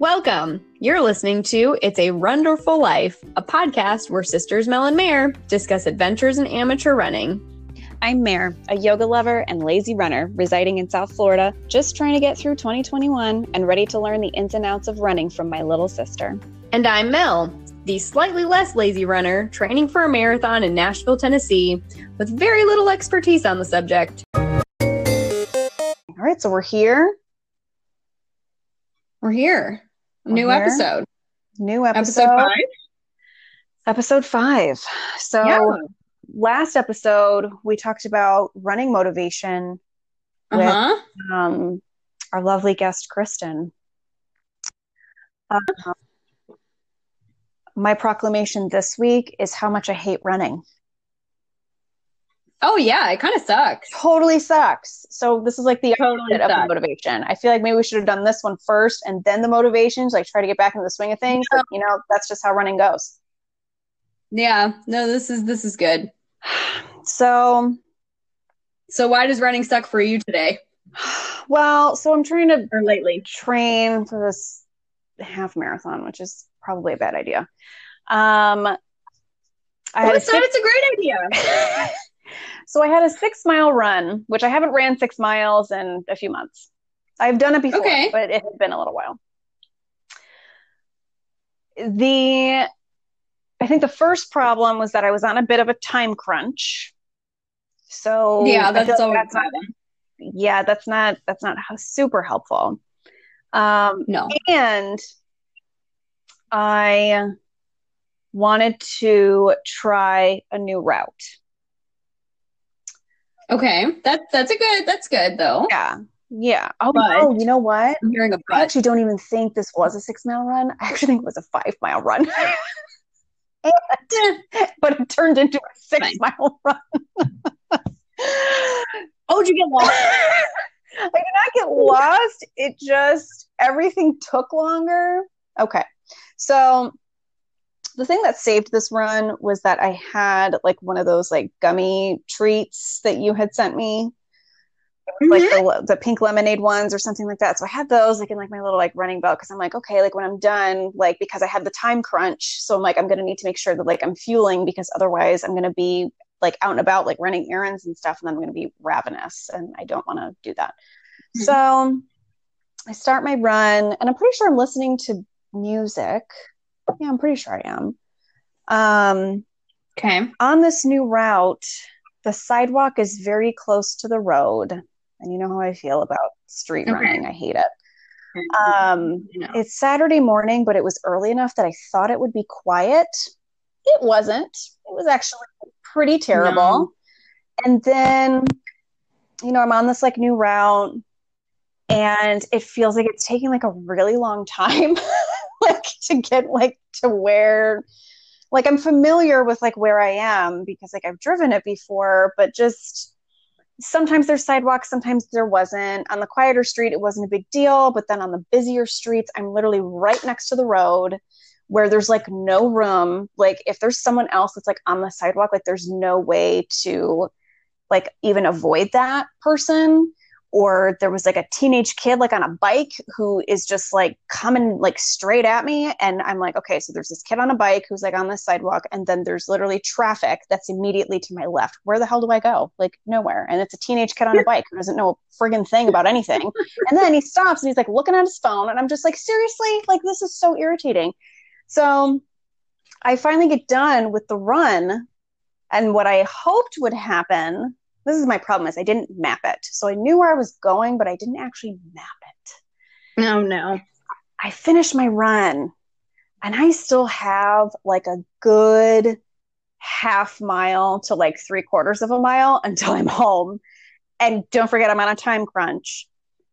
Welcome. You're listening to It's a Wonderful Life, a podcast where sisters Mel and Mare discuss adventures in amateur running. I'm Mare, a yoga lover and lazy runner residing in South Florida, just trying to get through 2021 and ready to learn the ins and outs of running from my little sister. And I'm Mel, the slightly less lazy runner training for a marathon in Nashville, Tennessee, with very little expertise on the subject. All right, so we're here. We're here. New here. episode. New episode. Episode five. Episode five. So, Yeah. last episode, we talked about running motivation Uh with um, our lovely guest, Kristen. Uh, my proclamation this week is how much I hate running. Oh, yeah. It kind of sucks. Totally sucks. So this is like the Totally opposite of the motivation. I feel like maybe we should have done this one first and then the motivations, like try to get back into the swing of things. But, you know, that's just how running goes. Yeah. No, this is this is good. So, So why does running suck for you today well, so I'm trying to or lately? train for this half marathon, which is probably a bad idea. Um, I a it's not. It's a great idea. so I had a six mile run, which I haven't ran six miles in a few months. I've done it before, Okay. but it had been a little while. The I think the first problem was that I was on a bit of a time crunch. So yeah, that's always that's not, yeah, that's not that's not super helpful. Um, no. and I wanted to try a new route. Okay, that's that's a good. That's good though. Yeah. Yeah. Oh, no, you know what? I'm hearing a but. actually don't even think this was a six mile run. I actually think it was a five mile run. but it turned into a six Fine. mile run. Oh, did you get lost? I did not get lost. It just everything took longer. Okay. So the thing that saved this run was that I had like one of those like gummy treats that you had sent me. Like the, the pink lemonade ones or something like that. So I had those like in like my little like running belt because I'm like, okay, like when I'm done, like because I had the time crunch. So I'm like, I'm gonna need to make sure that like I'm fueling because otherwise I'm gonna be like out and about like running errands and stuff and then I'm going to be ravenous and I don't want to do that. Mhm. So I start my run and I'm pretty sure I'm listening to music. Yeah, I'm pretty sure I am. Um okay. on this new route, the sidewalk is very close to the road. And you know how I feel about street Okay. running. I hate it. Um know. it's Saturday morning, but it was early enough that I thought it would be quiet. It wasn't. It was actually pretty terrible. No. And then, you know, I'm on this like new route and it feels like it's taking like a really long time like to get like to where like I'm familiar with like where I am because like I've driven it before, but just sometimes there's sidewalks, sometimes there wasn't. On the quieter street, it wasn't a big deal, but then on the busier streets, I'm literally right next to the road where there's like no room. Like if there's someone else that's like on the sidewalk, like there's no way to like even avoid that person. Or there was like a teenage kid like on a bike who is just like coming like straight at me. And I'm like, okay, so there's this kid on a bike who's like on the sidewalk, and then there's literally traffic that's immediately to my left. Where the hell do I go? Like nowhere. And it's a teenage kid on a bike who doesn't know a friggin' thing about anything. and then he stops and he's like looking at his phone, and I'm just like, seriously? Like this is so irritating. So I finally get done with the run, and what I hoped would happen. This is my problem is I didn't map it. So I knew where I was going, but I didn't actually map it. No, no. I finished my run and I still have like a good half mile to like three quarters of a mile until I'm home. And don't forget, I'm on a time crunch.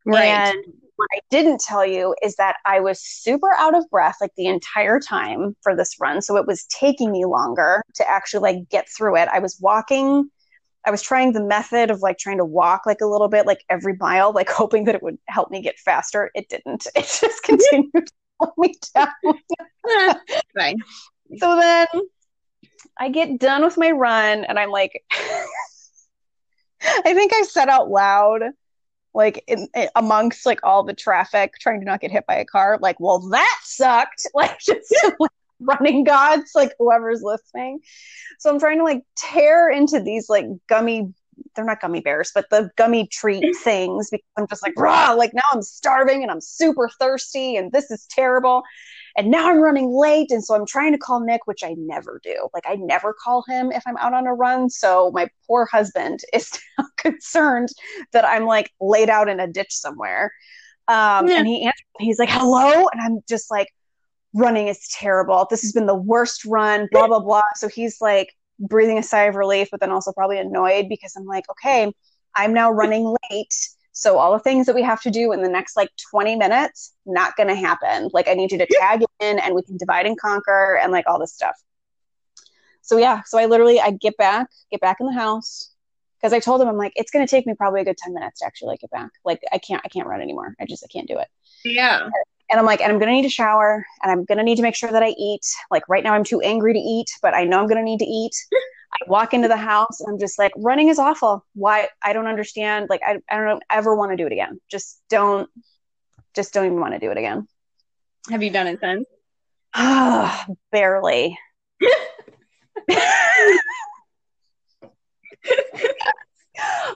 Right. And what I didn't tell you is that I was super out of breath like the entire time for this run. So it was taking me longer to actually like get through it. I was walking, I was trying the method of like trying to walk like a little bit, like every mile, like hoping that it would help me get faster. It didn't. It just continued to slow me down. Fine. So then I get done with my run and I'm like, I think I said out loud, like in, amongst like all the traffic, trying to not get hit by a car. Like, well, that sucked. Like, just like, running gods, like whoever's listening. So I'm trying to like tear into these like gummy. They're not gummy bears, but the gummy treat things because I'm just like, rah, like now I'm starving and I'm super thirsty and this is terrible. And now I'm running late. And so I'm trying to call Nick, which I never do. Like I never call him if I'm out on a run. So my poor husband is now concerned that I'm like laid out in a ditch somewhere. Um, yeah. And he answered, he's like, hello. And I'm just like, running is terrible. This has been the worst run, blah, blah, blah. So he's like breathing a sigh of relief, but then also probably annoyed because I'm like, okay, I'm now running late so all the things that we have to do in the next like 20 minutes, not going to happen. Like I need you to tag in and we can divide and conquer and like all this stuff. So yeah, so I literally I get back, get back in the house because I told him I'm like it's going to take me probably a good 10 minutes to actually like get back. Like I can't I can't run anymore. I just I can't do it. Yeah. And I'm like and I'm going to need a shower and I'm going to need to make sure that I eat. Like right now I'm too angry to eat, but I know I'm going to need to eat. I walk into the house and I'm just like, running is awful. Why? I don't understand. Like, I, I don't ever want to do it again. Just don't, just don't even want to do it again. Have you done it since? Barely.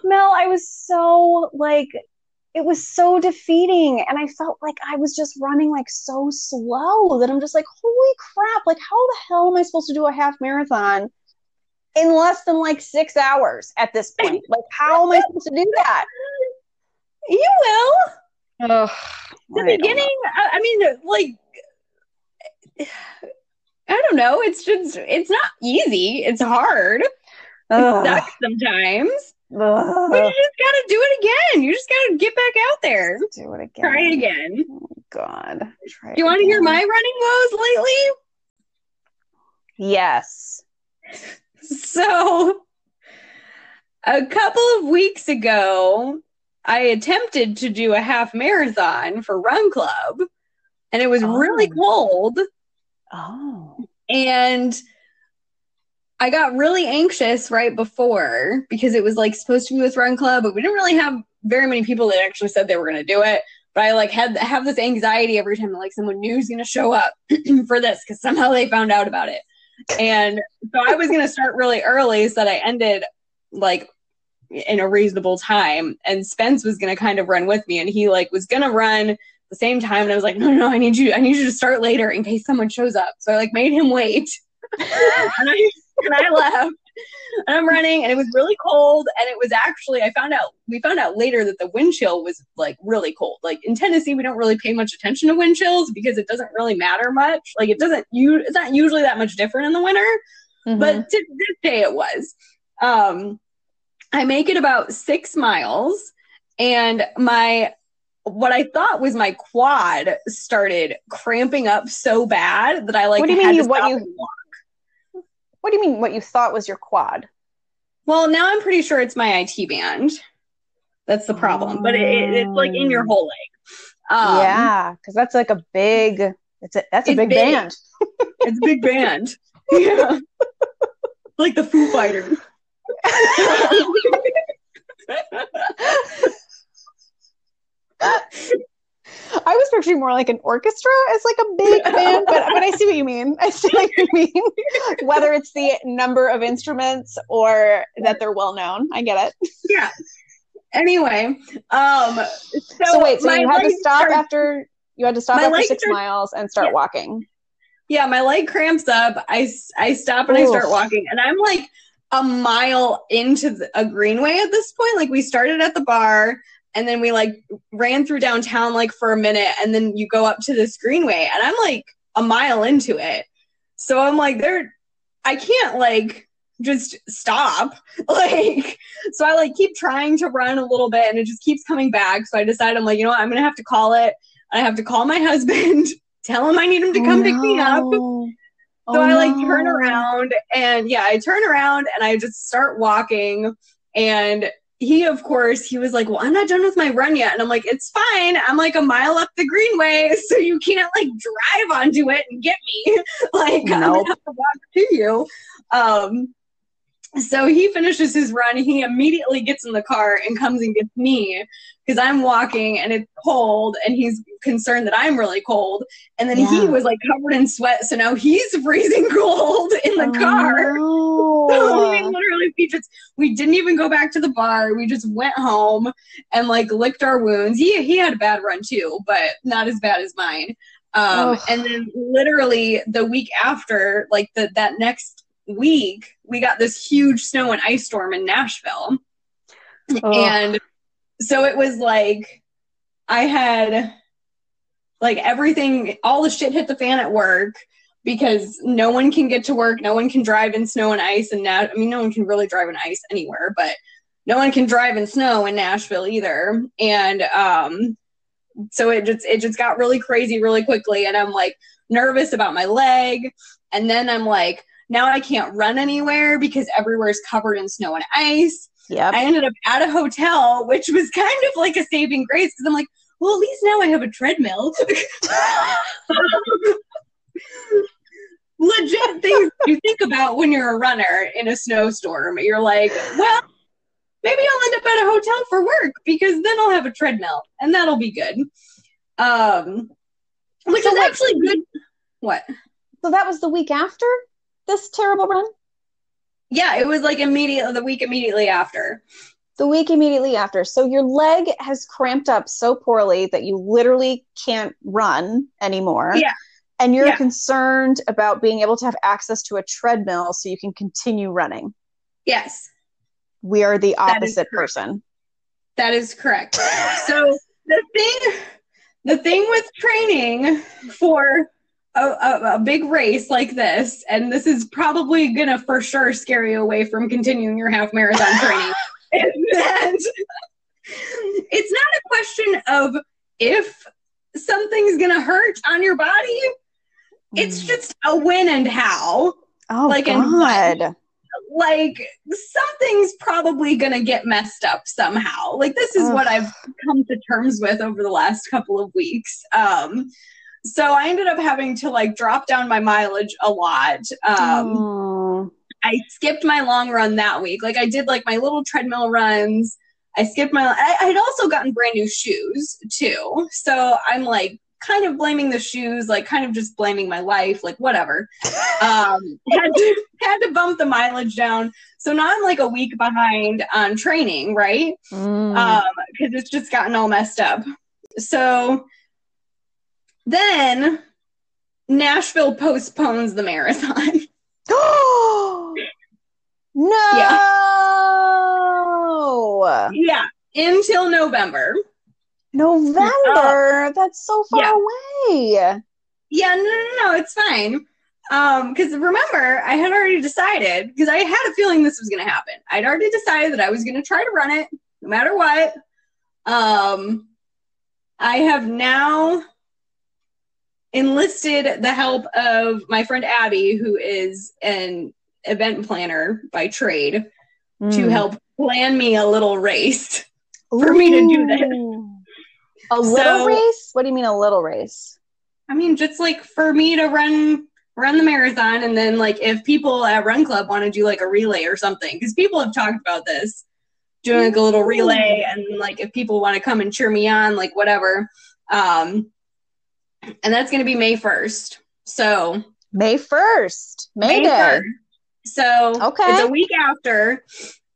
Mel, I was so like, it was so defeating. And I felt like I was just running like so slow that I'm just like, holy crap, like, how the hell am I supposed to do a half marathon in less than like six hours at this point. Like, how am I supposed to do that? You will. Ugh, the I beginning, I, I mean, like, I don't know. It's just, it's not easy. It's hard. Ugh. It sucks sometimes. Ugh. But you just gotta do it again. You just gotta get back out there. Do it again. Try it again. Oh, God. Try do you want to hear my running woes lately? Yes. So, a couple of weeks ago, I attempted to do a half marathon for Run Club, and it was oh. really cold. Oh. And I got really anxious right before because it was like supposed to be with Run Club, but we didn't really have very many people that actually said they were going to do it. But I like had have this anxiety every time like someone new is going to show up for this because somehow they found out about it. And so I was going to start really early so that I ended like in a reasonable time. And Spence was going to kind of run with me and he like was going to run the same time. And I was like, no, no, I need you, I need you to start later in case someone shows up. So I like made him wait. and, I, and I left and I'm running and it was really cold and it was actually I found out we found out later that the wind chill was like really cold. Like in Tennessee we don't really pay much attention to wind chills because it doesn't really matter much. Like it doesn't you it's not usually that much different in the winter. Mm-hmm. But to this day it was. Um I make it about 6 miles and my what I thought was my quad started cramping up so bad that I like what do you mean you, what you what do you mean what you thought was your quad? Well, now I'm pretty sure it's my IT band. That's the problem, but it, it, it's like in your whole leg. Um, yeah, because that's like a big. It's a that's a big, big, band. it's a big band. Yeah, like the Foo Fighters. I was picturing more like an orchestra as like a big band, but but I see what you mean. I see what you mean. Whether it's the number of instruments or that they're well known, I get it. Yeah. Anyway, um, so, so wait, so you had to stop after you had to stop after six miles and start yeah. walking. Yeah, my leg cramps up. I I stop and Oof. I start walking, and I'm like a mile into the, a greenway at this point. Like we started at the bar and then we like ran through downtown like for a minute and then you go up to this greenway and i'm like a mile into it. So i'm like there i can't like just stop. Like so i like keep trying to run a little bit and it just keeps coming back. So i decide i'm like you know what? I'm gonna have to call it. I have to call my husband tell him i need him to oh, come oh, pick no. me up. so oh, I like oh, no. turn around and yeah, I turn around and I just start walking and he of course he was like well i'm not done with my run yet. And i'm like it's fine. I'm like a mile up the greenway so you can't like drive onto it and get me. Like nope. i'm gonna have to walk to you. Um so he finishes his run. He immediately gets in the car and comes and gets me because I'm walking and it's cold and he's concerned that I'm really cold. And then yeah. he was like covered in sweat. So now he's freezing cold in the oh, car. No. so we literally, we just, we didn't even go back to the bar. We just went home and like licked our wounds. He, he had a bad run too, but not as bad as mine. Um, oh. and then literally the week after, like the, that next week, we got this huge snow and ice storm in Nashville. Oh. And so it was like I had like everything, all the shit hit the fan at work because no one can get to work, no one can drive in snow and ice, and now I mean, no one can really drive in ice anywhere, but no one can drive in snow in Nashville either. And um, so it just it just got really crazy really quickly, and I'm like nervous about my leg, and then I'm like, now I can't run anywhere because everywhere's covered in snow and ice. Yeah. I ended up at a hotel, which was kind of like a saving grace because I'm like, well, at least now I have a treadmill. Legit things you think about when you're a runner in a snowstorm. You're like, well, maybe I'll end up at a hotel for work because then I'll have a treadmill and that'll be good. Um, which so is actually good. What? So that was the week after this terrible run? Yeah, it was like immediately the week immediately after. The week immediately after. So your leg has cramped up so poorly that you literally can't run anymore. Yeah. And you're yeah. concerned about being able to have access to a treadmill so you can continue running. Yes. We are the opposite person. That is correct. so the thing the thing with training for a, a, a, big race like this, and this is probably gonna for sure scare you away from continuing your half marathon training. and it's not a question of if something's gonna hurt on your body. It's mm. just a when and how. Oh like God. like something's probably gonna get messed up somehow. Like this is Ugh. what I've come to terms with over the last couple of weeks. Um, so I ended up having to like drop down my mileage a lot. Um, I skipped my long run that week. Like I did like my little treadmill runs. I skipped my. I, I had also gotten brand new shoes too. So I'm like kind of blaming the shoes, like kind of just blaming my life, like whatever. Um, had to had to bump the mileage down. So now I'm like a week behind on training, right? Mm. Um, because it's just gotten all messed up. So then Nashville postpones the marathon. no. Yeah. yeah, until November. November. Uh, That's so far yeah. away. Yeah, no, no, no, it's fine. Um, because remember, I had already decided because I had a feeling this was going to happen. I'd already decided that I was going to try to run it no matter what. Um, I have now enlisted the help of my friend Abby, who is an event planner by trade, mm. to hmm. help plan me a little race for Ooh. me to do this. A little so, race? What do you mean a little race? I mean, just like for me to run run the marathon, and then like if people at Run Club want to do like a relay or something, because people have talked about this, doing like a little relay, and like if people want to come and cheer me on, like whatever. Um, and that's going to be May 1st. So May 1st, May, May 1st. So okay. it's a week after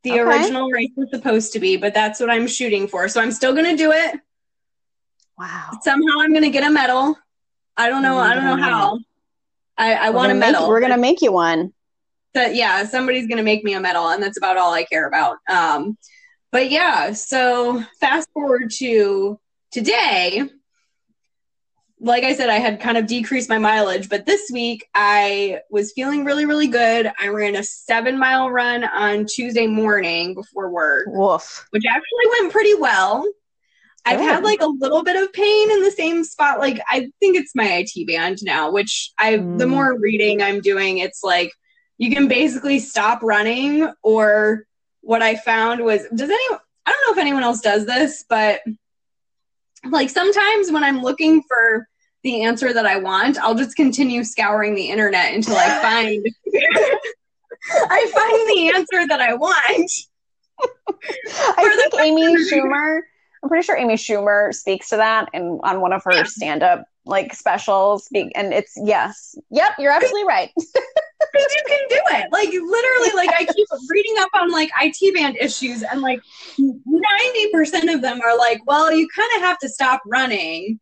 the okay. original race was supposed to be, but that's what I'm shooting for. So I'm still going to do it. Wow. Somehow I'm going to get a medal. I don't know. I don't know how. I, I want a medal. We're going to make you one. But yeah, somebody's going to make me a medal, and that's about all I care about. Um, but yeah, so fast forward to today like I said, I had kind of decreased my mileage, but this week I was feeling really, really good. I ran a seven mile run on Tuesday morning before work, Woof. which actually went pretty well. I've had like a little bit of pain in the same spot. Like I think it's my IT band now, which I mm. the more reading I'm doing, it's like you can basically stop running. Or what I found was, does anyone? I don't know if anyone else does this, but like sometimes when I'm looking for the answer that I want, I'll just continue scouring the internet until I find I find the answer that I want. I think Amy Schumer. I'm pretty sure Amy Schumer speaks to that and on one of her yeah. stand-up like specials. And it's yes, yep, you're absolutely right. you can do it. Like literally, like I keep reading up on like IT band issues, and like ninety percent of them are like, well, you kind of have to stop running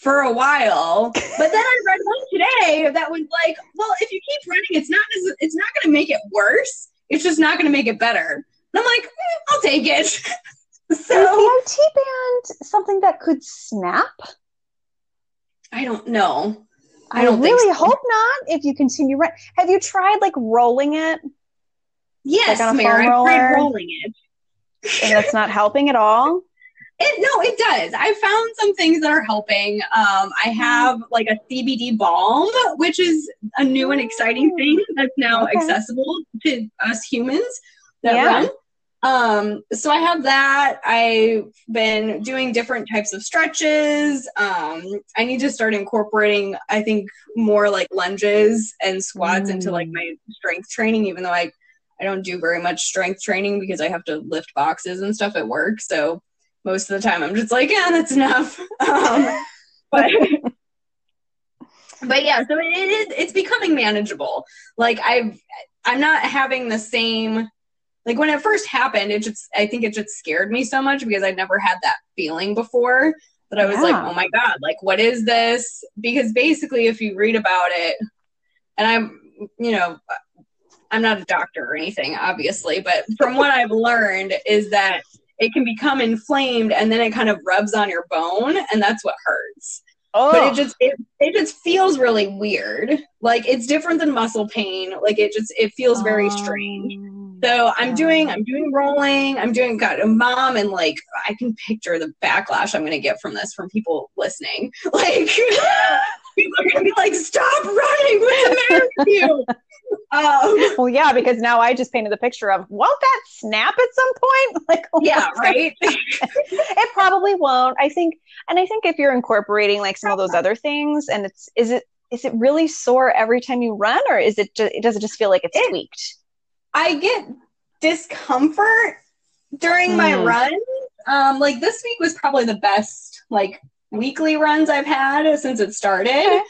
for a while. But then I read one today that was like, well, if you keep running, it's not it's not going to make it worse. It's just not going to make it better. And I'm like, eh, I'll take it. so is the IT band something that could snap? I don't know. I don't really so. hope not. If you continue right, have you tried like rolling it? Yes, like Mary, I tried rolling it, and that's not helping at all. It, no, it does. I found some things that are helping. Um, I have like a CBD balm, which is a new and exciting thing that's now okay. accessible to us humans that yeah. run. Um, so I have that. I've been doing different types of stretches. Um, I need to start incorporating, I think, more like lunges and squats mm. into like my strength training, even though I I don't do very much strength training because I have to lift boxes and stuff at work. So most of the time I'm just like, yeah, that's enough. Um, but but yeah, so it is it's becoming manageable. Like I've I'm not having the same like when it first happened, it just I think it just scared me so much because I'd never had that feeling before that I was yeah. like, oh my God, like what is this? Because basically if you read about it, and I'm you know, I'm not a doctor or anything, obviously, but from what I've learned is that it can become inflamed and then it kind of rubs on your bone and that's what hurts. Oh. But it oh. just it, it just feels really weird. Like it's different than muscle pain. Like it just it feels very oh, strange. So I'm doing I'm doing rolling. I'm doing got a mom and like I can picture the backlash I'm gonna get from this from people listening. Like people are gonna be like, "Stop running! What's the matter with you?" Um, well, yeah, because now I just painted the picture of won't that snap at some point? Like, yeah, right. it probably won't. I think, and I think if you're incorporating like some of those other things, and it's is it is it really sore every time you run, or is it just, does it just feel like it's it, tweaked? I get discomfort during mm. my hmm. run. Um, like this week was probably the best like weekly runs I've had since it started. Okay.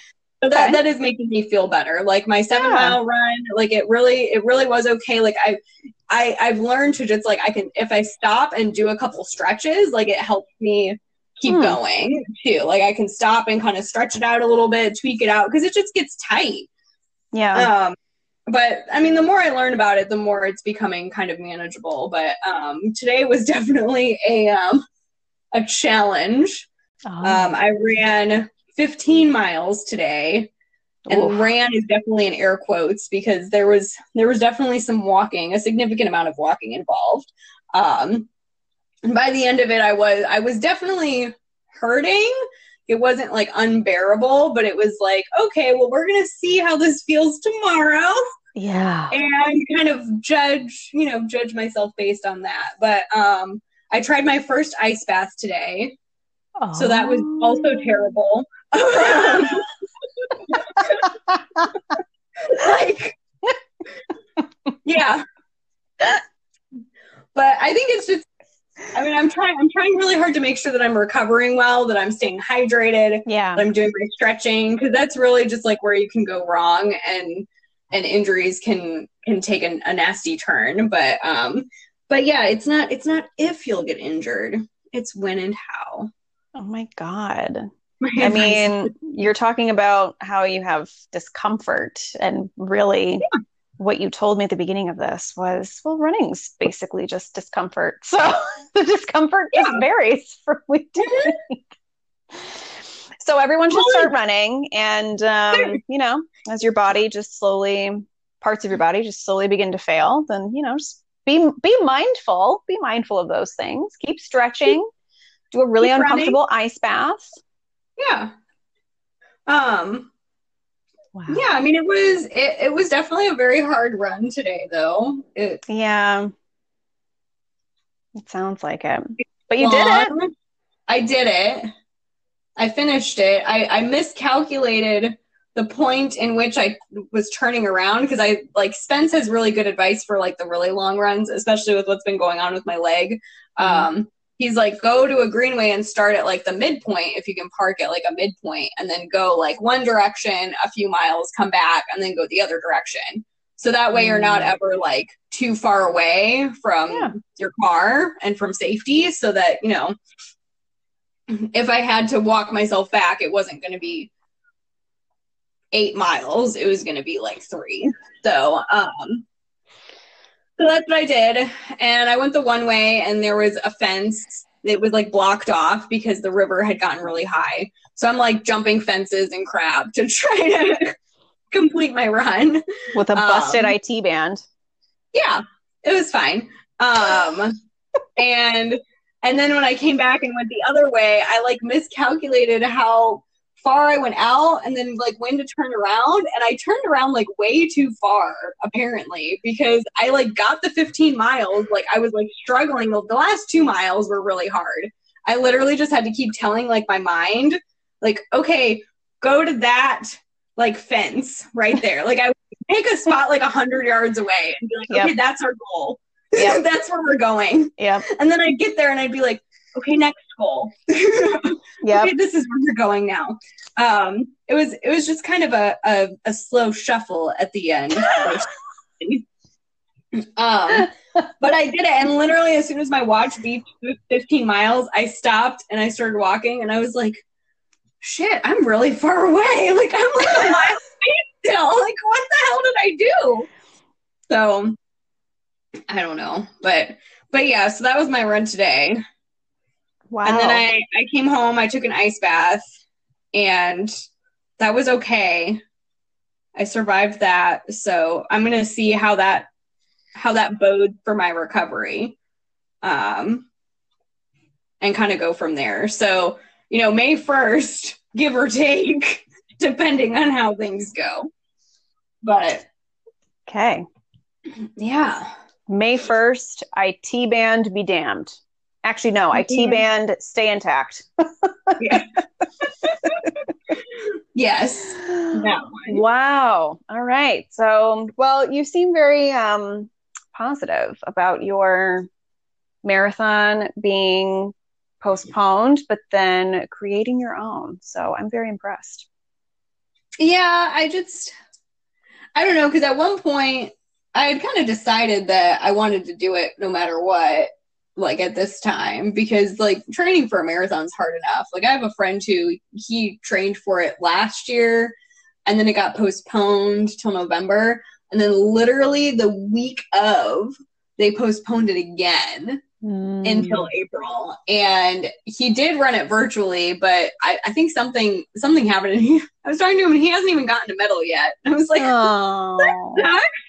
So that, okay. that is making me feel better. Like my seven yeah. mile run, like it really, it really was okay. Like I, I, I've learned to just like I can if I stop and do a couple stretches, like it helps me keep hmm. going too. Like I can stop and kind of stretch it out a little bit, tweak it out because it just gets tight. Yeah. Um, but I mean, the more I learn about it, the more it's becoming kind of manageable. But um, today was definitely a um, a challenge. Oh. Um, I ran 15 miles today, and Oof. ran is definitely in air quotes because there was there was definitely some walking, a significant amount of walking involved. Um, and by the end of it, I was I was definitely hurting it wasn't like unbearable, but it was like, okay, well, we're gonna see how this feels tomorrow. Yeah. And kind of judge, you know, judge myself based on that. But um I tried my first ice bath today. Oh. So that was also oh. terrible. like yeah. But I think it's just I mean, I'm trying. I'm trying really hard to make sure that I'm recovering well, that I'm staying hydrated. Yeah, I'm doing my stretching because that's really just like where you can go wrong, and and injuries can can take an, a nasty turn. But um, but yeah, it's not it's not if you'll get injured. It's when and how. Oh my god. I mean, you're talking about how you have discomfort, and really, yeah. what you told me at the beginning of this was well running's basically just discomfort. So the discomfort yeah. just varies from week to week. So everyone should start running and um, you know as your body just slowly parts of your body just slowly begin to fail then you know just be be mindful be mindful of those things. Keep stretching do a really keep uncomfortable running. ice bath yeah um Wow. Yeah, I mean it was it, it was definitely a very hard run today though. It Yeah. It sounds like it. But you did it. I did it. I finished it. I, I miscalculated the point in which I was turning around because I like Spence has really good advice for like the really long runs, especially with what's been going on with my leg. Um, he's like, go to a greenway and start at like the midpoint if you can park at like a midpoint, and then go like one direction a few miles, come back, and then go the other direction. So that way you're not Mm. ever like too far away from Yeah. your car and from safety, so that you know if I had to walk myself back, it wasn't going to be eight miles. It was going to be like three. So, um, so that's what I did. And I went the one way, and there was a fence. that was like blocked off because the river had gotten really high. So I'm like jumping fences and crap to try to complete my run. With a busted Um, IT band. yeah, it was fine. Um, and and then when I came back and went the other way, I like miscalculated how far I went out and then like when to turn around and I turned around like way too far apparently because I like got the 15 miles like I was like struggling the the last 2 miles were really hard. I literally just had to keep telling like my mind like okay, go to that like fence right there. Like I would pick a spot like 100 yards away and be like Yep. okay, that's our goal. Yep. that's where we're going. Yeah. And then I'd get there and I'd be like, okay, next goal. Yep. okay, this is where we're going now. Um, it was it was just kind of a a, a slow shuffle at the end. um, but I did it, and literally as soon as my watch beeped 15 miles, I stopped and I started walking, and I was like, "Shit, I'm really far away. Like I'm like a mile away still. Like what the hell did I do?" So I don't know, but but yeah, so that was my run today. Wow. And then I, I came home, I took an ice bath, and that was okay. I survived that. So I'm gonna see how that how that bodes for my recovery. Um and kind of go from there. So, you know, May 1st, give or take, depending on how things go. But okay. yeah. May 1st, IT band be damned. Actually, no, IT band stay intact. Yes. Wow. All right. So, well, you seem very um, positive about your marathon being postponed, but then creating your own. So, I'm very impressed. Yeah, I just I don't know because at one point I had kind of decided that I wanted to do it no matter what like at this time because like training for a marathon is hard enough. Like I have a friend who he trained for it last year and then it got postponed till November and then literally the week of they postponed it again Mm. until April. And he did run it virtually, but I, I think something something happened. And he, I was talking to him, and he hasn't even gotten a medal yet. I was like, Oh.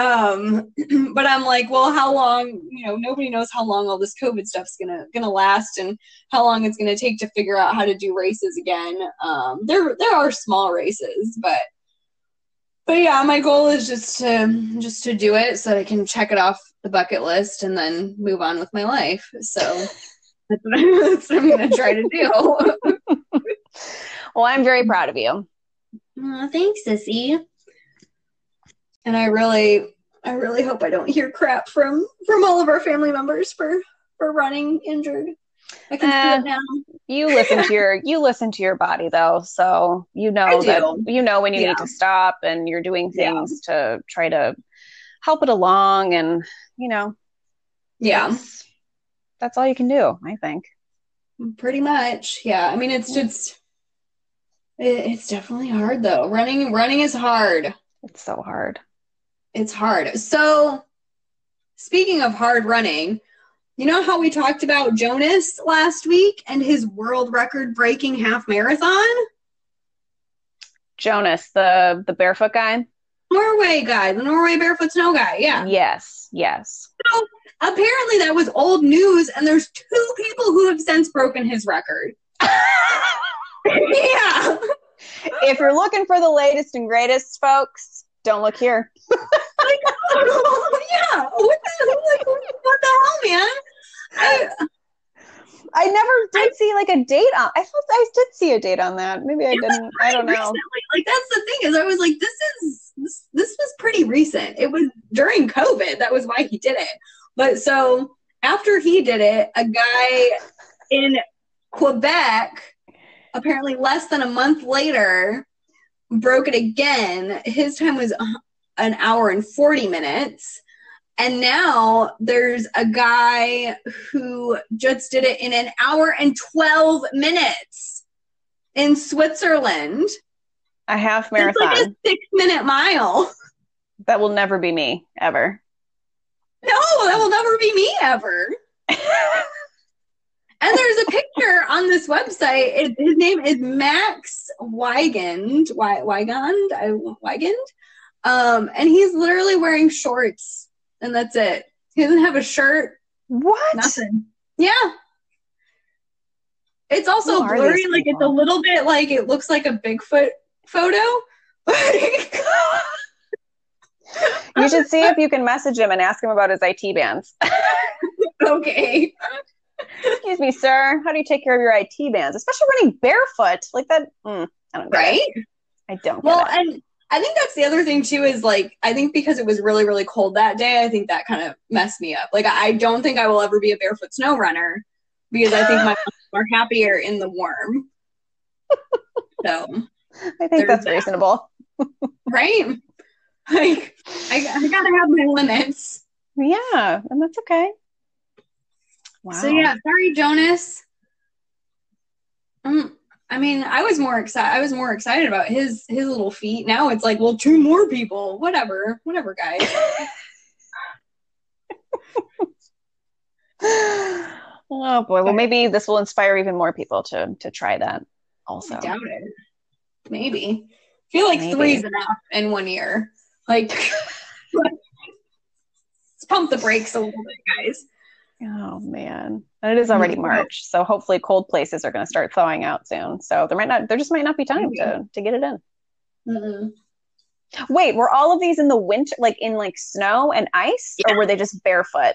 um, but I'm like, well, how long? You know, nobody knows how long all this COVID stuff's gonna gonna last, and how long it's gonna take to figure out how to do races again. Um, there there are small races, but. But yeah, my goal is just to just to do it so that I can check it off the bucket list and then move on with my life. So that's what, I, that's what I'm gonna try to do. well, I'm very proud of you. Aw, thanks, sissy. And I really, I really hope I don't hear crap from from all of our family members for for running injured. I can Eh, see it now. You listen to your you listen to your body though, so you know that you know when you Yeah. need to stop and you're doing Yeah. things to try to help it along and you know Yeah, that's, that's all you can do, I think. pretty much. Yeah, I mean, it's just, it, it's definitely hard though. Running, running is hard. It's so hard. It's hard. So, speaking of hard running, you know how we talked about Jonas last week and his world record breaking half marathon? Jonas, the the barefoot guy? Norway guy, the Norway barefoot snow guy. Yeah. Yes, yes. So apparently that was old news, and there's two people who have since broken his record. yeah. if you're looking for the latest and greatest, folks, don't look here. Like, oh, yeah. What the, like, what the hell, oh, man? I, I never did see like a date on. I thought I did see a date on that. Maybe I didn't. I don't know. Recently. Like that's the thing is, I was like, this is this, this was pretty recent. It was during COVID. That was why he did it. But so after he did it, a guy in Quebec, apparently less than a month later, broke it again. His time was an hour and 40 minutes. And now there's a guy who just did it in an hour and 12 minutes in Switzerland. A half marathon. It's like a six minute mile. That will never be me, ever. No, that will never be me, ever. and there's a picture on this website. It, his name is Max Weigand. Weigand? Weigand? Um, and he's literally wearing shorts and that's it. He doesn't have a shirt. What? Nothing. Yeah. It's also blurry, like it's a little bit like it looks like a Bigfoot photo. you should see if you can message him and ask him about his IT bands. okay. Excuse me, sir. How do you take care of your IT bands, especially running barefoot like that? Mm, I don't right. It. I don't. well, and I think that's the other thing too is like I think because it was really really cold that day, I think that kind of messed me up. Like I don't think I will ever be a barefoot snow runner because I think my are happier in the warm. So I think that's that. reasonable, right? Like I, I gotta have my limits. Yeah, and that's okay. Wow. So yeah, sorry, Jonas. Um, I mean, I was more excited. I was more excited about his his little feet. Now it's like, well, two more people. Whatever, whatever, guys. oh boy. Well, maybe this will inspire even more people to to try that. Also, I doubt it. Maybe. I feel like maybe. three is enough in one year. Like, let's pump the brakes a little bit, guys. Oh man, and it is already March, so hopefully cold places are going to start thawing out soon. So there might not, there just might not be time to to get it in. Mm-hmm. Wait, were all of these in the winter, like in like snow and ice, yeah. or were they just barefoot?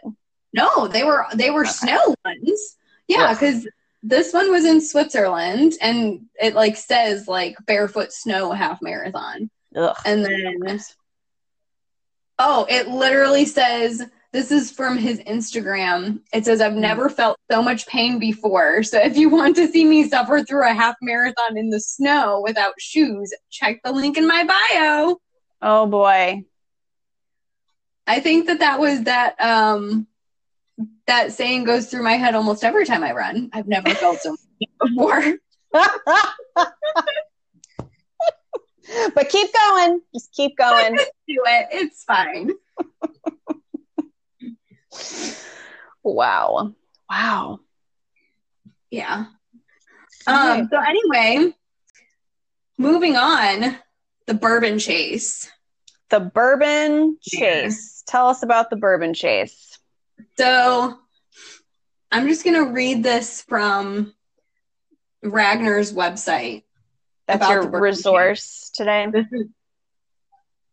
No, they were they were okay. snow ones. Yeah, because this one was in Switzerland, and it like says like barefoot snow half marathon, Ugh. and then oh, it literally says this is from his Instagram. It says, I've never felt so much pain before. So if you want to see me suffer through a half marathon in the snow without shoes, check the link in my bio. Oh boy. I think that that was that, um, that saying goes through my head almost every time I run. I've never felt so before. but keep going. Just keep going. Do it. It's fine. Wow. Wow. Yeah. Um, so anyway, moving on, the bourbon chase. The bourbon chase. Yeah. Tell us about the bourbon chase. So I'm just gonna read this from Ragnar's website. That's your resource chase. today. This is,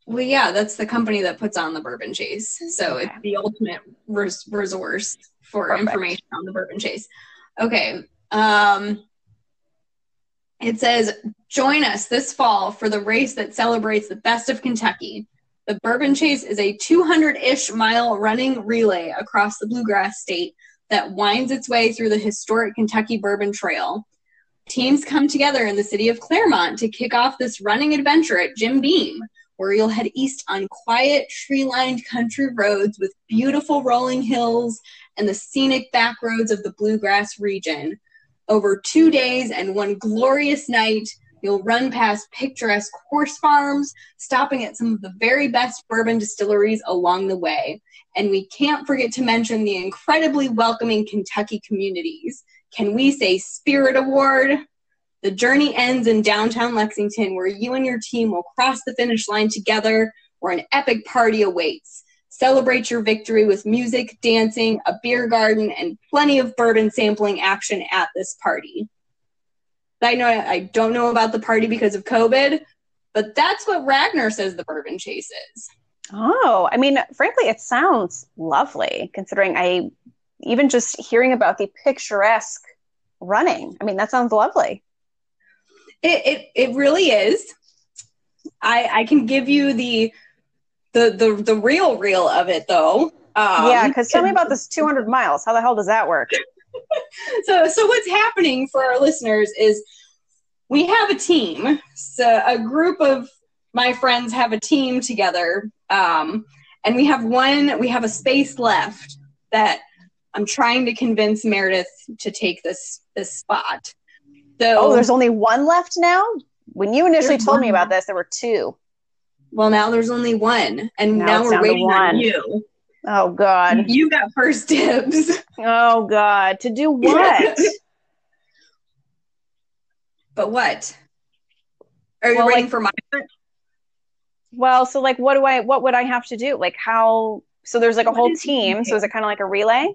well, yeah, that's the company that puts on the Bourbon Chase. So okay. it's the ultimate res- resource for Perfect. information on the Bourbon Chase. Okay. Um, it says, join us this fall for the race that celebrates the best of Kentucky. The Bourbon Chase is a 200 ish mile running relay across the Bluegrass State that winds its way through the historic Kentucky Bourbon Trail. Teams come together in the city of Clermont to kick off this running adventure at Jim Beam where you'll head east on quiet, tree lined country roads with beautiful rolling hills and the scenic back roads of the bluegrass region. Over two days and one glorious night, you'll run past picturesque horse farms, stopping at some of the very best bourbon distilleries along the way. And we can't forget to mention the incredibly welcoming Kentucky communities. Can we say Spirit Award? The journey ends in downtown Lexington, where you and your team will cross the finish line together, where an epic party awaits. Celebrate your victory with music, dancing, a beer garden, and plenty of bourbon sampling action at this party. I know I don't know about the party because of COVID, but that's what Ragnar says the bourbon chase is. Oh, I mean, frankly, it sounds lovely considering I even just hearing about the picturesque running. I mean, that sounds lovely. It it, it really is. I I can give you the the the the real real of it though. Um, yeah, because tell me about this 200 miles. How the hell does that work? so so what's happening for our listeners is we have a team. So a group of my friends have a team together, um, and we have one. We have a space left that I'm trying to convince Meredith to take this this spot. So, oh, there's only one left now. When you initially told me about this, there were two. Well, now there's only one, and now, now we're waiting on you. Oh God! You got first dibs. Oh God! To do what? but what? Are you well, waiting like, for my? Well, so like, what do I? What would I have to do? Like, how? So there's like a what whole team. So is it kind of like a relay?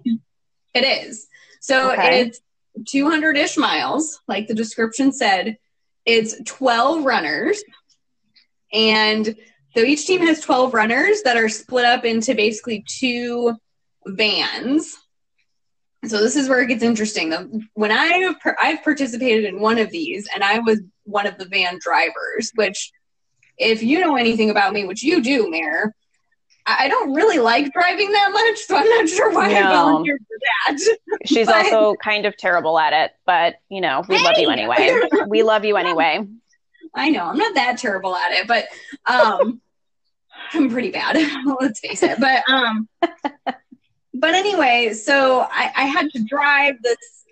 It is. So okay. it's 200 ish miles, like the description said. It's 12 runners. And so each team has 12 runners that are split up into basically two vans. So this is where it gets interesting. When I I've participated in one of these, and I was one of the van drivers. Which, if you know anything about me, which you do, Mare, I don't really like driving that much, so I'm not sure why no. I volunteered for that. She's but, also kind of terrible at it, but you know, we hey! love you anyway. we love you anyway. I know I'm not that terrible at it, but um, I'm pretty bad. Let's face it. But um, but anyway, so I, I had to drive this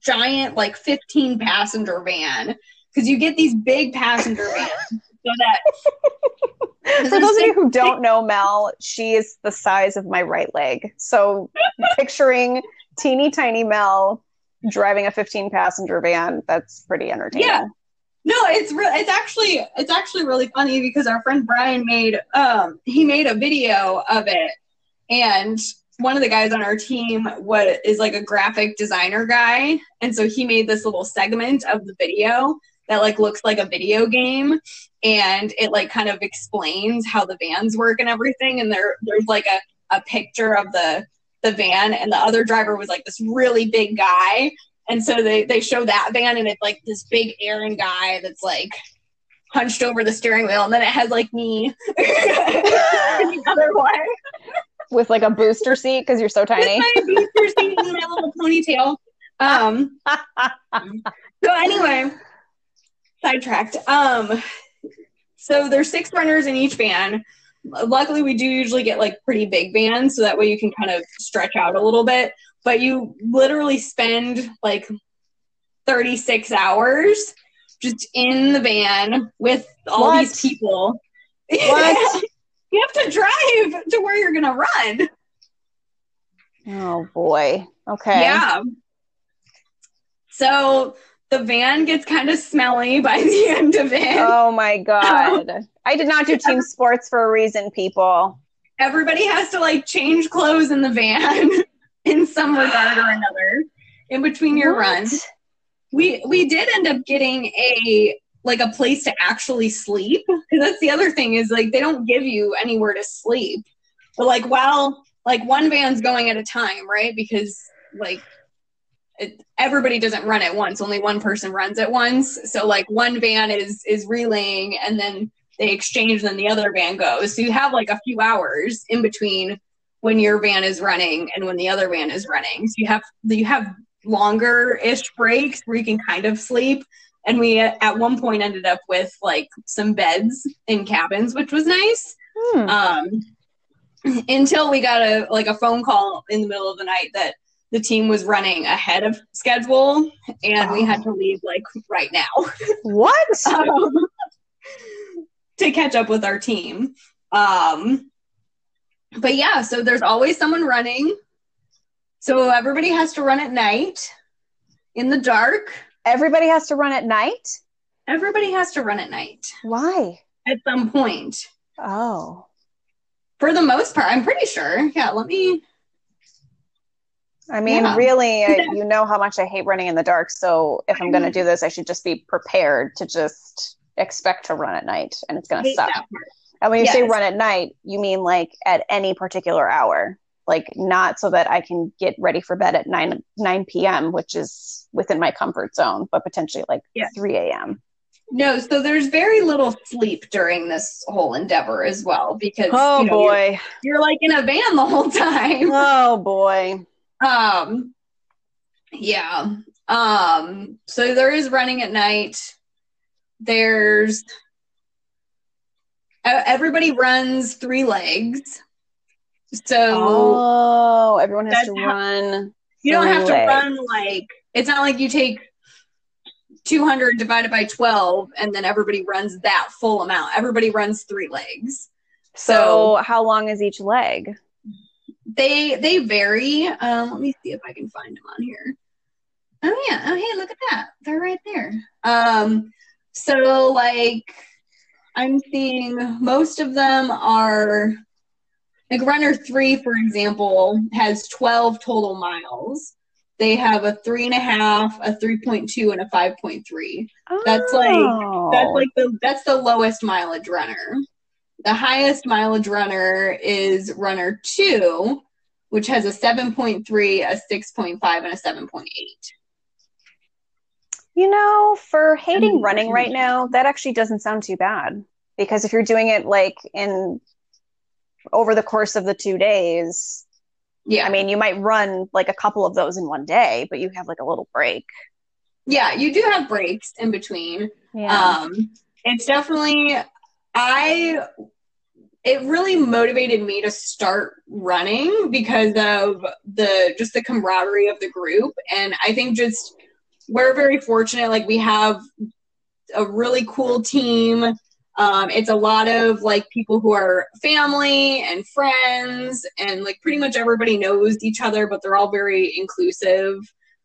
giant, like 15 passenger van because you get these big passenger vans so that For those of you who don't know Mel, she is the size of my right leg. So picturing teeny tiny Mel driving a 15 passenger van, that's pretty entertaining. Yeah. No, it's re- it's actually it's actually really funny because our friend Brian made um he made a video of it and one of the guys on our team what is like a graphic designer guy and so he made this little segment of the video that like looks like a video game and it like kind of explains how the vans work and everything and there there's like a, a picture of the the van and the other driver was like this really big guy and so they they show that van and it's like this big Aaron guy that's like hunched over the steering wheel and then it has like me. The other one. With like a booster seat because you're so tiny. My booster seat and my little ponytail. Um so anyway sidetracked um so there's six runners in each van. Luckily, we do usually get like pretty big vans, so that way you can kind of stretch out a little bit. But you literally spend like 36 hours just in the van with all what? these people. What? you have to drive to where you're gonna run. Oh boy. Okay. Yeah. So the van gets kind of smelly by the end of it. Oh my god. I did not do team sports for a reason, people. Everybody has to like change clothes in the van in some regard or another in between your what? runs. We we did end up getting a like a place to actually sleep because that's the other thing is like they don't give you anywhere to sleep. But like while like one van's going at a time, right? Because like it, everybody doesn't run at once. Only one person runs at once. So like one van is is relaying and then they exchange and then the other van goes. So you have like a few hours in between when your van is running and when the other van is running. So you have you have longer ish breaks where you can kind of sleep. And we at one point ended up with like some beds in cabins which was nice. Hmm. um until we got a like a phone call in the middle of the night that the team was running ahead of schedule and oh. we had to leave like right now. What? um, to catch up with our team. Um, but yeah, so there's always someone running. So everybody has to run at night in the dark. Everybody has to run at night? Everybody has to run at night. Why? At some point. Oh. For the most part, I'm pretty sure. Yeah, let me I mean, yeah. really, I, you know how much I hate running in the dark. So if I'm going to do this, I should just be prepared to just expect to run at night and it's going to suck. And when you yes. say run at night, you mean like at any particular hour? like not so that I can get ready for bed at 9 9 p.m., which is within my comfort zone, but potentially like Yeah. 3 a.m. No, so there's very little sleep during this whole endeavor as well because Oh you know, you're, boy. you're like in a van the whole time. Oh boy. Um, yeah. Um, so there is running at night. There's everybody runs three legs. So Oh, everyone has to how- run. you don't have to legs. run like it's not like you take 200 divided by 12 and then everybody runs that full amount. Everybody runs three legs. So, how long is each leg? They they vary. Um, let me see if I can find them on here. Oh yeah. Oh hey, look at that. They're right there. Um, so like I'm seeing most of them are like runner three, for example, has 12 total miles. They have a three and a half, a 3.2, and a 5.3. Oh. That's like- Oh. That's like the that's the lowest mileage runner. The highest mileage runner is runner two, which has a 7.3, a 6.5, and a 7.8. You know, for hating running right now, that actually doesn't sound too bad. Because if you're doing it like in over the course of the two days, Yeah, I mean, you might run like a couple of those in one day, but you have like a little break. yeah, you do have breaks in between. Yeah. Um, it's definitely I. It really motivated me to start running because of the just the camaraderie of the group, and I think just we're very fortunate. Like we have a really cool team. Um, it's a lot of like people who are family and friends, and like pretty much everybody knows each other, but they're all very inclusive.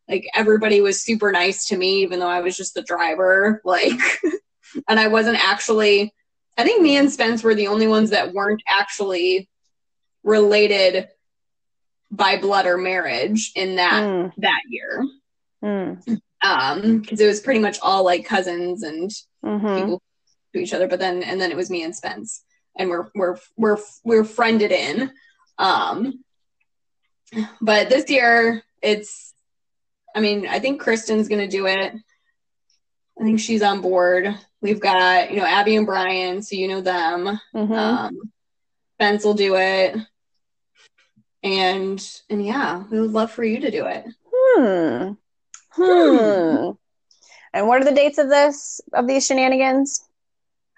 Like everybody was super nice to me, even though I was just the driver. Like, and I wasn't actually. I think me and Spence were the only ones that weren't actually related by blood or marriage in that Mm, that year. mm, Um, because it was pretty much all like cousins and mhm. people to each other. But then and then it was me and Spence, and we're we're we're we're friended in. Um, but this year it's, I mean, I think Kristen's gonna do it. I think she's on board. We've got you know Abby and Brian, so you know them. Mhm. Um, Spence will do it, and and yeah, we would love for you to do it. Hmm. Hmm. And what are the dates of this of these shenanigans?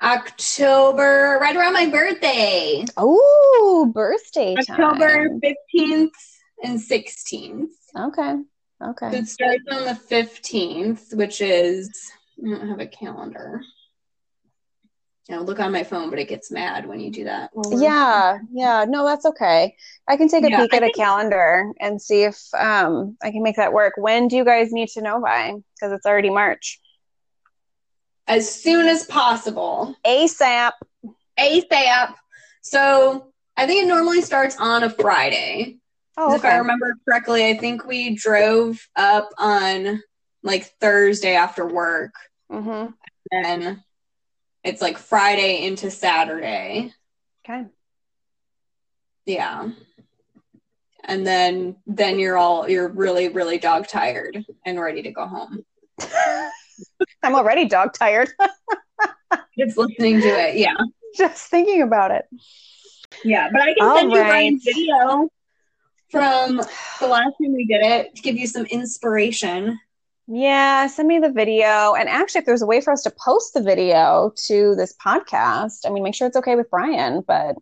October, right around my birthday. Oh, birthday time. October 15th and 16th. Okay. So Okay. it starts on the 15th, which is, I don't have a calendar. Know, look on my phone, but it gets mad when you do that. Yeah, yeah. No, that's okay. I can take a Yeah, peek I at a calendar and see if um I can make that work. When do you guys need to know by? Because it's already March. As soon as possible. ASAP. ASAP. So I think it normally starts on a Friday. Oh, If I remember correctly, I think we drove up on like Thursday after work. Mm-hmm. Then it's like Friday into Saturday. Okay. Yeah. And then then you're all you're really really dog tired and ready to go home. I'm already dog tired. Just listening to it. Yeah. Just thinking about it. Yeah, but I can All send you right. Brian's video from the last time we did it to give you some inspiration. Yeah, send me the video. And actually, if there's a way for us to post the video to this podcast, I mean, make sure it's okay with Brian, but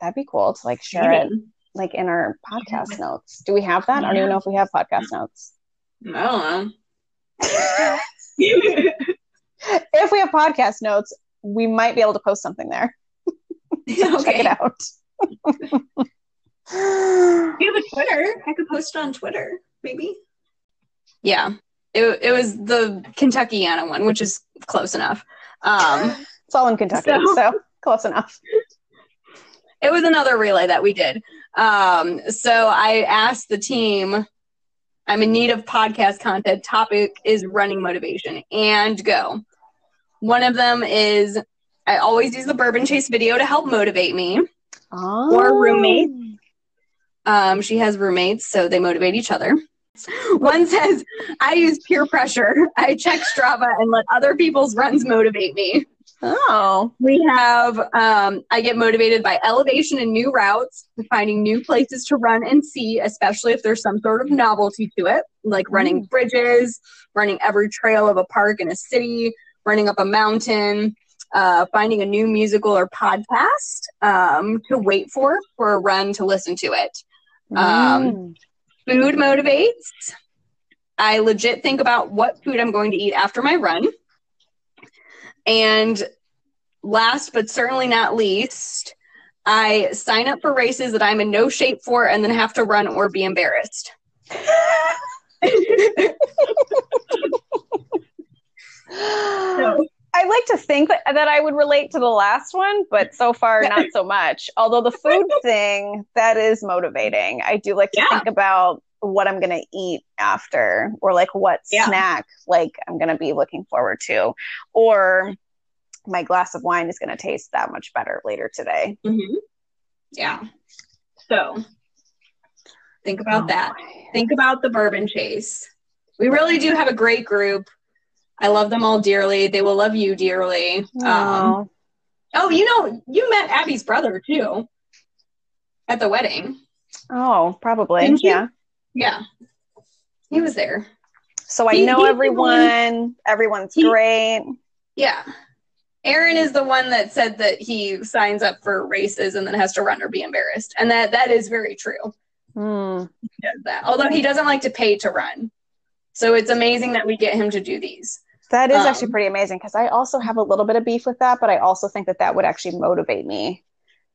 that'd be cool to like share it like in our podcast notes. Do we have that? I don't even know if we have podcast notes. I don't know. If we have podcast notes, we might be able to post something there. So Check okay. it out. You have a Twitter. I could post it on Twitter, maybe. Yeah. It, it was the Kentuckiana one, which is close enough. Um, it's all in Kentucky, So- so close enough. it was another relay that we did. Um, so I asked the team, I'm in need of podcast content. Topic is running motivation and go. One of them is I always use the Bourbon Chase video to help motivate me. Oh. Or roommate. Um, she has roommates, so they motivate each other. One says, I use peer pressure. I check Strava and let other people's runs motivate me. Oh. We have, um, I get motivated by elevation and new routes, finding new places to run and see, especially if there's some sort of novelty to it, like running bridges, running every trail of a park in a city, running up a mountain, uh, finding a new musical or podcast um, to wait for for a run to listen to it. Um, Mm. Food motivates. I legit think about what food I'm going to eat after my run. And last but certainly not least, I sign up for races that I'm in no shape for and then have to run or be embarrassed. So- I like to think that, that I would relate to the last one, but so far not so much. Although the food thing that is motivating. I do like to Yeah. think about what I'm going to eat after or like what Yeah. snack like I'm going to be looking forward to or my glass of wine is going to taste that much better later today. Mhm. Yeah. So think about that. Think about the bourbon chase. We really do have a great group. I love them all dearly. They will love you dearly. Um, Oh. you know, you met Abby's brother too at the wedding. oh, probably. Yeah. Yeah. He was there. So I He- know everyone. Everyone's He- great. Yeah. Aaron is the one that said that he signs up for races and then has to run or be embarrassed. And that that is very true. Hmm. He does that. Although he doesn't like to pay to run. So it's amazing that we get him to do these. That is Um, actually pretty amazing because I also have a little bit of beef with that, but I also think that that would actually motivate me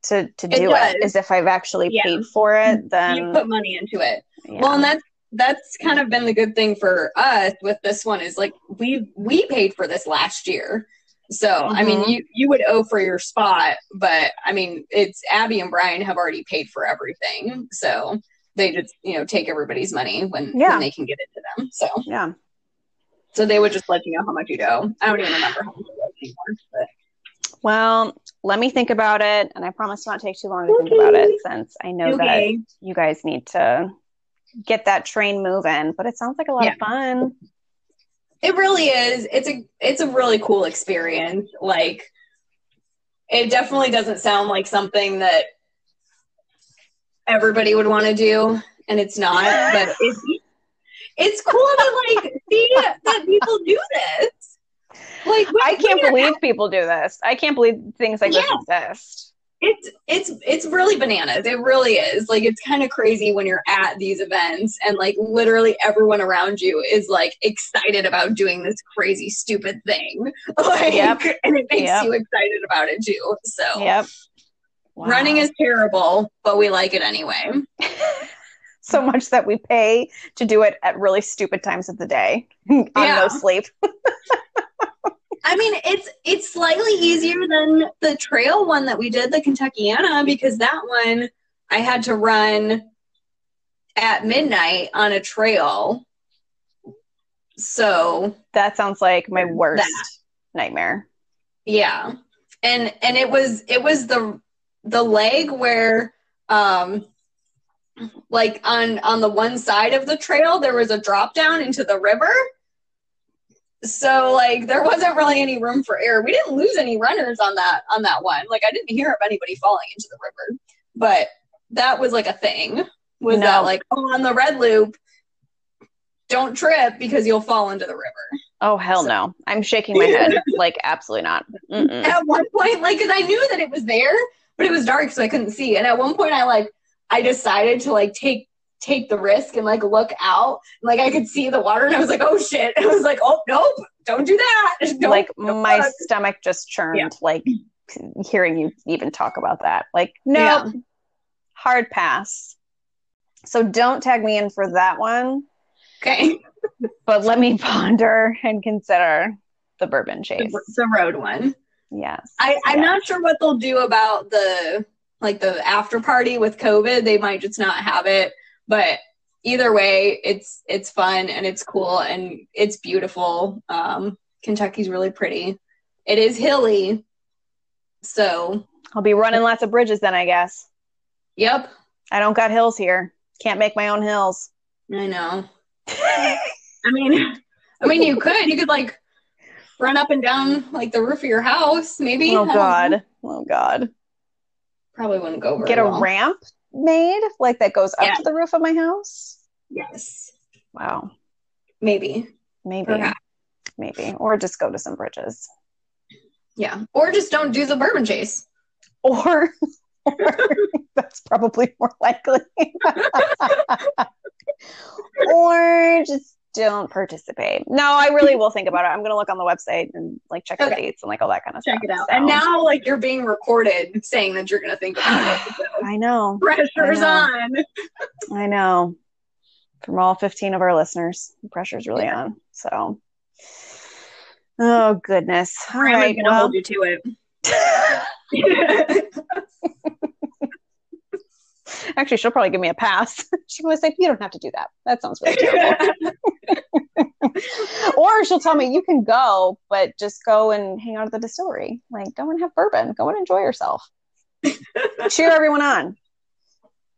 to to do it. Is if I've actually Yeah. paid for it, then you put money into it. yeah. Well, and that's that's kind of been the good thing for us with this one is like we we paid for this last year. So I mean Mhm. you you would owe for your spot, but I mean it's Abby and Brian have already paid for everything. So they just, you know, take everybody's money when, Yeah. when they can get it to them. So yeah. So they would just let you know how much you owe. I don't even remember how much it was anymore. But Well, let me think about it, and I promise to not take too long to think about it since I know that you guys need to get that train moving. But it sounds like a lot Yeah. of fun. It really is. It's a it's a really cool experience. Like it definitely doesn't sound like something that everybody would want to do, and it's not. But it's it's cool to like see that people do this. Like when- I can't believe people do this. I can't believe things like this exist. it's it's it's really bananas it really is like it's kind of crazy when you're at these events and like literally everyone around you is like excited about doing this crazy stupid thing like Yep. and it makes Yep. you excited about it too so Yep. Wow. running is terrible but we like it anyway so much that we pay to do it at really stupid times of the day on Yeah. no sleep. i mean it's it's slightly easier than the trail one that we did the kentuckiana because that one i had to run at midnight on a trail so That sounds like my worst That. nightmare. Yeah. And and it was it was the the leg where um like on on the one side of the trail there was a drop down into the river. So like there wasn't really any room for error. We didn't lose any runners on that on that one. Like I didn't hear of anybody falling into the river. But that was like a thing. Was No. that like oh on the red loop don't trip because you'll fall into the river. Oh hell So- no! I'm shaking my head. like absolutely not. Mm-mm. at one point, like, because I knew that it was there, but it was dark, so I couldn't see. And at one point, I like, I decided to like take take the risk and like look out. Like I could see the water, and I was like, oh shit! And I was like, oh nope, don't do that. Don't, like don't my stomach just churned. Yeah. Like hearing you even talk about that. Like no, Yeah. hard pass. So don't tag me in for that one. okay, But let me ponder and consider the bourbon the, chase. the road one. Yes. I I'm Yeah. not sure what they'll do about the like the after party with COVID. They might just not have it, but either way, it's it's fun and it's cool and it's beautiful. Um, Kentucky's really pretty. It is hilly, so I'll be running lots of bridges then, I guess. yep, I don't got hills here. Can't make my own hills. I know. I mean, I mean, you could. You could like run up and down like the roof of your house, maybe. Oh I don't know. God. Oh God. Probably wouldn't go Get a well. ramp made like that goes up Yeah. to the roof of my house. Yes, Wow. maybe, Maybe. perhaps. Maybe. Or just go to some bridges. Yeah, or just don't do the bourbon chase. Or, or that's probably more likely. or just don't participate. No, I really will think about it. I'm gonna look on the website and like check the dates and like all that kind of Check stuff. Check it out. So, And now, like, you're being recorded saying that you're going to think about it. So I know. pressure's I on. I know. From all 15 of our listeners, the pressure's really Yeah. on. So, oh goodness. All I'm right. to Well, hold you to it. actually, she'll probably give me a pass. She'll probably say, "You don't have to do that. That sounds really terrible." or she'll tell me, "You can go, but just go and hang out at the distillery. Like, go and have bourbon. Go and enjoy yourself. Cheer everyone on."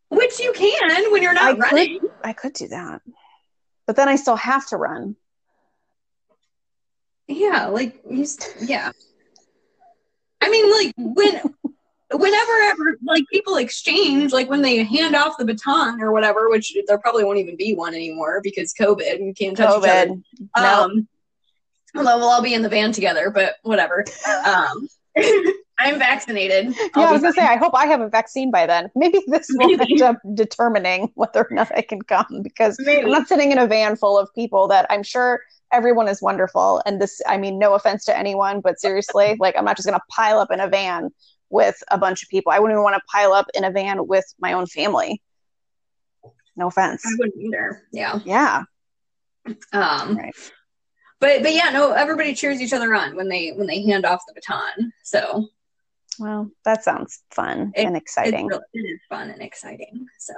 Which you can when you're not I could- running. I could do that, but then I still have to run. Yeah, like you. St- yeah. I mean, like when, whenever ever, like people exchange, like when they hand off the baton or whatever, which there probably won't even be one anymore because COVID and can't touch each other. COVID. No. Um, although we'll all be in the van together, but whatever. Um, I'm vaccinated. Yeah, I'll I was gonna say. I hope I have a vaccine by then. Maybe this will Maybe. end up determining whether or not I can come because Maybe. I'm not sitting in a van full of people that I'm sure everyone is wonderful. And this, I mean, no offense to anyone, but seriously, like I'm not just gonna pile up in a van with a bunch of people. I wouldn't even want to pile up in a van with my own family. No offense. I wouldn't either. Yeah. Yeah. Um, Right. But but yeah, no. Everybody cheers each other on when they when they hand off the baton. So Well, that sounds fun It- and exciting. It's it is fun and exciting. So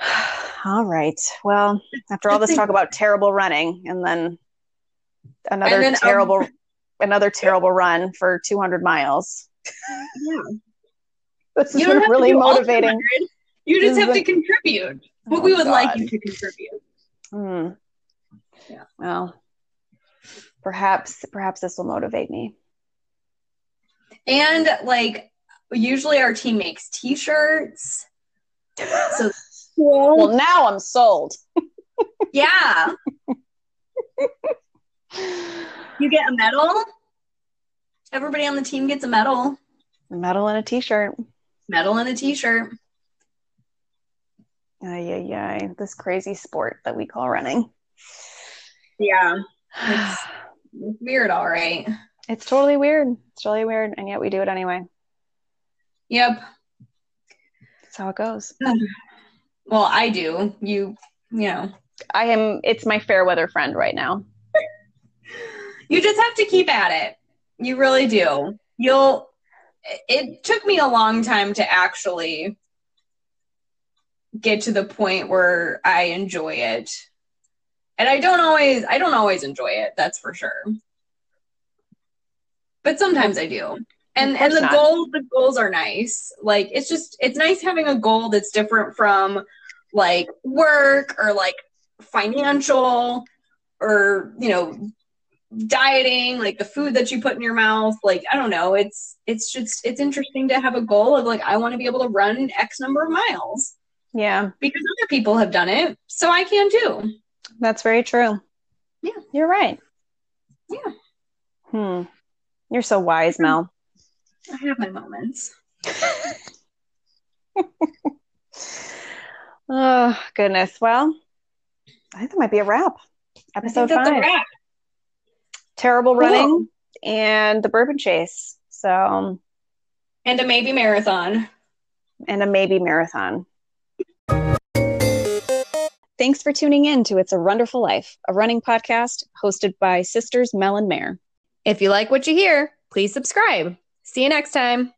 all right. Well, after all this talk about terrible running and then another And then, um, terrible another terrible run for 200 miles. Yeah, This has you don't been have really motivating. You just have is to contribute what Oh, we would like you to contribute. Hmm. Yeah. Well, perhaps perhaps this will motivate me. And like usually our team makes T-shirts. So Well, now I'm sold. yeah, you get a medal. Everybody on the team gets a medal, A medal and a t-shirt. medal and a T-shirt. Ay, ay, ay. This crazy sport that we call running. Yeah, it's, it's weird. All right. It's totally weird. It's totally weird, and yet we do it anyway. Yep. That's how it goes. Well, I do. You, you know, I am. It's my fair weather friend right now. you just have to keep at it. You really do. You'll. It took me a long time to actually get to the point where I enjoy it, and I don't always. I don't always enjoy it. That's for sure. But sometimes I do. And and the not. goals the goals are nice. Like it's just it's nice having a goal that's different from like work or like financial or you know dieting like the food that you put in your mouth like i don't know it's it's just it's interesting to have a goal of like i want to be able to run x number of miles Yeah, because other people have done it so i can too that's very true. Yeah. you're right. Yeah. Hmm. You're so wise, Mel. i have my moments Oh goodness. Well, I think that might be a wrap. I think Episode five. Terrible Cool. running and the bourbon chase. So um, and a maybe marathon and a maybe marathon. Thanks for tuning in to It's a Wonderful Life, a running podcast hosted by sisters Mel and Mare. if you like what you hear please subscribe see you next time